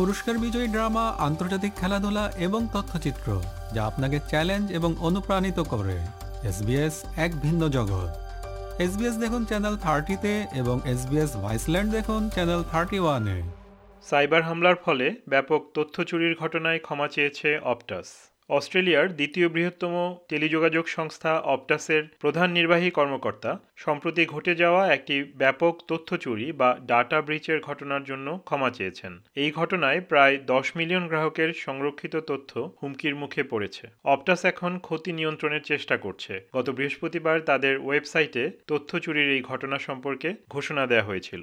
পুরস্কার বিজয়ী ড্রামা, আন্তর্জাতিক খেলাধুলা এবং তথ্যচিত্র, যা আপনাকে চ্যালেঞ্জ এবং অনুপ্রাণিত করে। এসবিএস এক ভিন্ন জগৎ। এসবিএস দেখুন চ্যানেল থার্টিতে এবং এসবিএস ভাইসল্যান্ড দেখুন চ্যানেল থার্টি ওয়ানে। সাইবার হামলার ফলে ব্যাপক তথ্য চুরির ঘটনায় ক্ষমা চেয়েছে অপটাস। অস্ট্রেলিয়ার দ্বিতীয় বৃহত্তম টেলিযোগাযোগ সংস্থা অপটাসের প্রধান নির্বাহী কর্মকর্তা। সম্প্রতি ঘটে যাওয়া একটি ব্যাপক তথ্য চুরি বা ডাটা ব্রিচের ঘটনার জন্য ক্ষমা চেয়েছেন। এই ঘটনায় প্রায় দশ মিলিয়ন গ্রাহকের সংরক্ষিত তথ্য হুমকির মুখে পড়েছে। অপটাস এখন ক্ষতি নিয়ন্ত্রণের চেষ্টা করছে। গত বৃহস্পতিবার তাদের ওয়েবসাইটে তথ্য চুরির এই ঘটনা সম্পর্কে ঘোষণা দেওয়া হয়েছিল।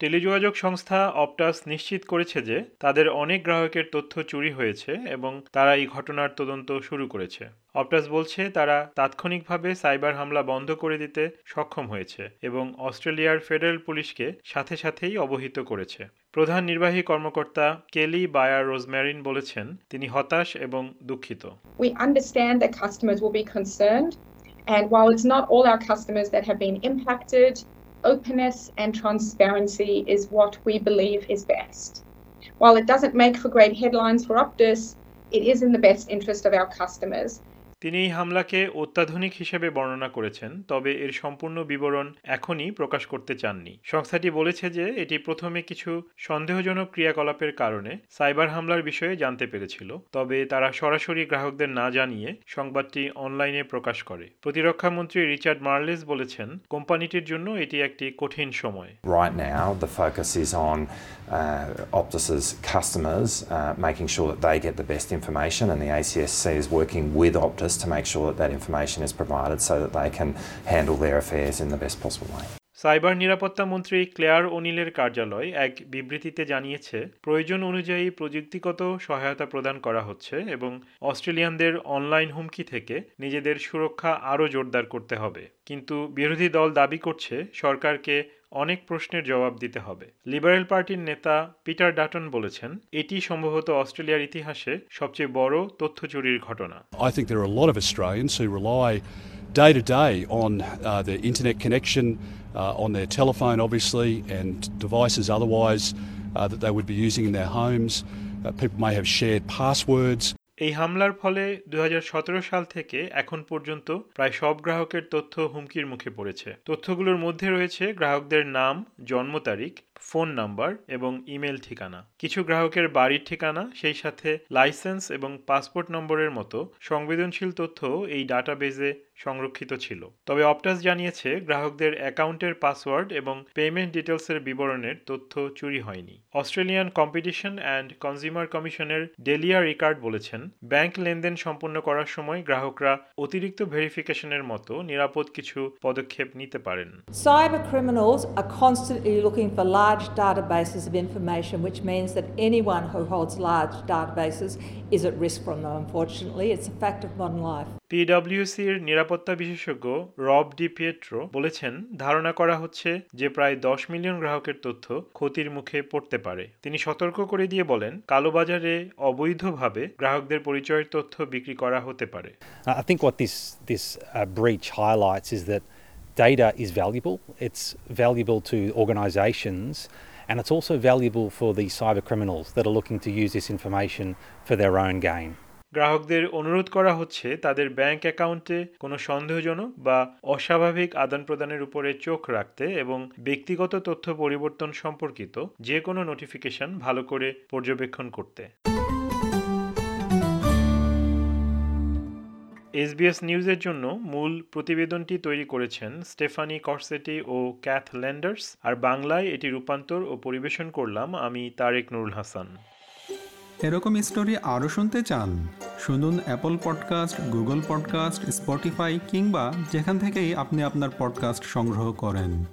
টেলিযোগাযোগ সংস্থা অপটাস নিশ্চিত করেছে যে তাদের অনেক গ্রাহকের তথ্য চুরি হয়েছে এবং তারা এই ঘটনার তদন্ত শুরু করেছে। অপটাস বলছে তারা তাৎক্ষণিকভাবে সাইবার হামলা বন্ধ করে দিতে সক্ষম হয়েছে এবং অস্ট্রেলিয়ার ফেডারেল পুলিশকে সাথে সাথেই অবহিত করেছে। প্রধান নির্বাহী কর্মকর্তা কেলি বায়ার রোজম্যারিন বলেছেন তিনি হতাশ এবং দুঃখিত। And while it's not all our customers that have been impacted, openness and transparency is what we believe is best. While it doesn't make for great headlines for Optus, it is in the best interest of our customers. তিনি এই হামলাকে অত্যাধুনিক হিসেবে বর্ণনা করেছেন, তবে এর সম্পূর্ণ বিবরণ এখনই প্রকাশ করতে চাননি। সংস্থাটি বলেছে যে এটি প্রথমে কিছু সন্দেহজনক ক্রিয়াকলাপের কারণে সাইবার হামলার বিষয়ে জানতে পেরেছিল, তবে তারা সরাসরি গ্রাহকদের না জানিয়ে সংবাদটি অনলাইনে প্রকাশ করে। প্রতিরক্ষা মন্ত্রী রিচার্ড মার্লেস বলেছেন, কোম্পানিটির জন্য এটি একটি কঠিন সময়। To make sure that that information is provided so that they can handle their affairs in the best possible way. Cyber নিরাপত্তা মন্ত্রী ক্লেয়ার ওনিলের কার্যালয় এক বিবৃতিতে জানিয়েছে, প্রয়োজন অনুযায়ী প্রযুক্তিগত সহায়তা প্রদান করা হচ্ছে এবং অস্ট্রেলিয়ানদের অনলাইন হুমকি থেকে নিজেদের সুরক্ষা আরও জোরদার করতে হবে কিন্তু বিরোধী দল দাবি করছে, সরকারকে অনেক প্রশ্নের জবাব দিতে হবে লিবারেল পার্টির নেতা পিটার ডাটন বলেছেন এটি সম্ভবত অস্ট্রেলিয়ার ইতিহাসে সবচেয়ে বড় তথ্য চুরির ঘটনা I think there are a lot of Australians who rely day to day on uh, their internet connection, uh, on their telephone, obviously, and devices otherwise uh, that they would be using in their homes. Uh, people may have shared passwords. এই হামলার ফলে দু হাজার সতেরো সাল থেকে এখন পর্যন্ত প্রায় সব গ্রাহকের তথ্য হুমকির মুখে পড়েছে। তথ্যগুলোর মধ্যে রয়েছে গ্রাহকদের নাম, জন্ম তারিখ ফোন নাম্বার এবং ইমেল ঠিকানা। কিছু গ্রাহকের বাড়ির ঠিকানা, সেই সাথে লাইসেন্স এবং পাসপোর্ট নম্বরের মতো সংবেদনশীল তথ্য এই ডাটাবেজে সংরক্ষিত ছিল। তবে অপটাস জানিয়েছে, গ্রাহকদের অ্যাকাউন্টের পাসওয়ার্ড এবং পেমেন্ট ডিটেলসের বিবরণের তথ্য চুরি হয়নি। অস্ট্রেলিয়ান কম্পিটিশন অ্যান্ড কনজিউমার কমিশনের ডেলিয়া রিকার্ড বলেছেন, ব্যাংক লেনদেন সম্পন্ন করার সময় গ্রাহকরা অতিরিক্ত ভেরিফিকেশনের মতো নিরাপদ কিছু পদক্ষেপ নিতে পারেন। Cyber criminals are constantly looking for large databases of information, which means that anyone who holds large databases is at risk from them, unfortunately. It's a fact of modern life. পিডব্লিউসির নিরাপত্তা বিশেষজ্ঞ রব ডি পিয়েট্রো বলেছেন ধারণা করা হচ্ছে যে প্রায় দশ মিলিয়ন গ্রাহকের তথ্য ক্ষতির মুখে পড়তে পারে তিনি সতর্ক করে দিয়ে বলেন কালোবাজারে অবৈধভাবে গ্রাহকদের পরিচয়ের তথ্য বিক্রি করা হতে পারে I think what this this uh, breach highlights is that data is valuable. It's valuable to organisations, and it's also valuable for the cyber criminals that are looking to use this information for their own gain. গ্রাহকদের অনুরোধ করা হচ্ছে তাদের bank অ্যাকাউন্টে কোনো সন্দেহজনক বা অস্বাভাবিক আদান প্রদানের উপরে চোখ রাখতে এবং ব্যক্তিগত তথ্য পরিবর্তন সম্পর্কিত যে কোনো নোটিফিকেশন ভালো করে পর্যবেক্ষণ করতে এসবিএস নিউজের জন্য মূল প্রতিবেদনটি তৈরি করেছেন স্টেফানি কর্সেটি ও ক্যাথ ল্যান্ডার্স। আর বাংলায় এটি রূপান্তর ও পরিবেশন করলাম আমি তারেক নুরুল হাসান। এরকম স্টোরি আরও শুনতে চান? শুনুন Apple podcast, Google podcast, Spotify কিংবা যেখান থেকেই আপনি আপনার পডকাস্ট সংগ্রহ করেন।